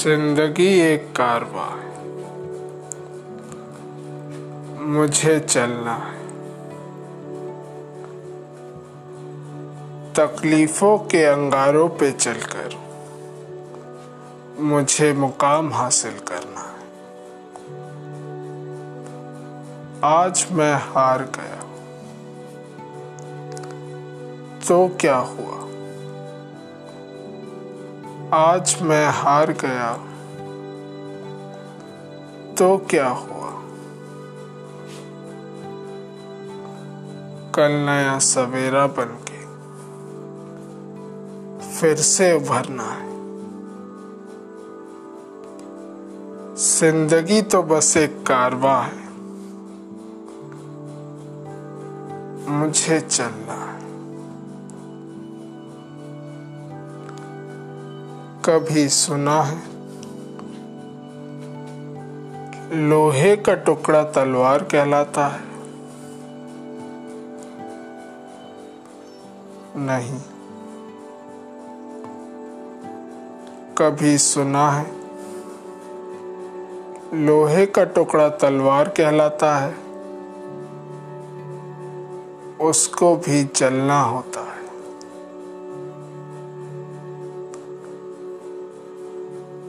ज़िंदगी एक कारवा है मुझे चलना है। तकलीफों के अंगारों पे चलकर मुझे मुकाम हासिल करना है। आज मैं हार गया। तो क्या हुआ? आज मैं हार गया तो क्या हुआ? कल नया सवेरा बन के फिर से उभरना है। ज़िंदगी तो बस एक कारवा है, मुझे चलना है। कभी सुना है? लोहे का टुकड़ा तलवार कहलाता है। नहीं। कभी सुना है? लोहे का टुकड़ा तलवार कहलाता है। उसको भी चलना होता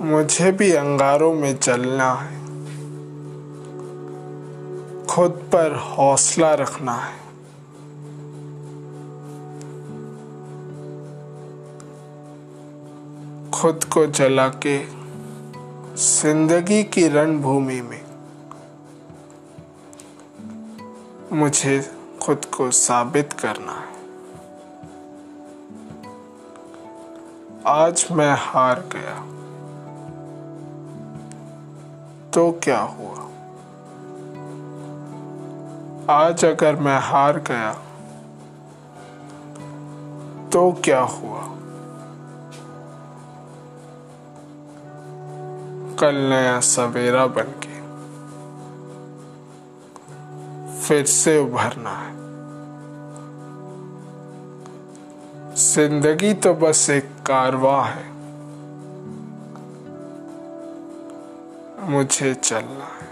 मुझे भी अंगारों में चलना है। खुद पर हौसला रखना है। खुद को जला के ज़िंदगी की रणभूमि में मुझे खुद को साबित करना है। आज मैं हार गया। तो क्या हुआ? आज अगर मैं हार गया तो क्या हुआ? कल नया सवेरा बन के फिर से उभरना है। ज़िंदगी तो बस एक कारवा है। मुझे चलना है।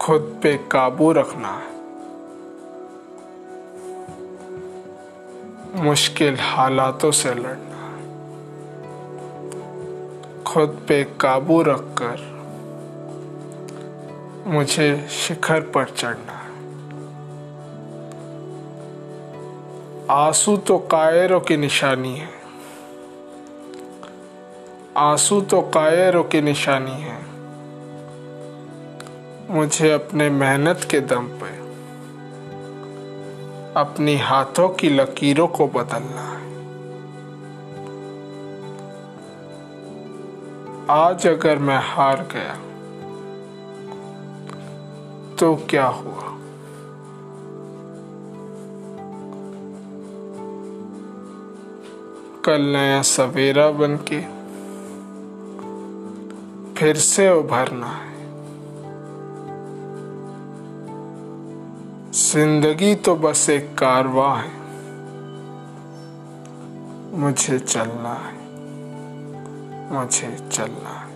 खुद पे काबू रखना है। मुश्किल हालातों से लड़ना है। खुद पे काबू रखकर मुझे शिखर पर चढ़ना आँसू तो कायरों की निशानी है। आँसू तो कायरों की निशानी है। मुझे अपने मेहनत के दम पे, अपनी हाथों की लकीरों को बदलना है। आज अगर मैं हार गया तो क्या हुआ? कल नया सवेरा बन के फिर से उभरना है। ज़िंदगी तो बस एक कारवा है, मुझे चलना है, मुझे चलना है।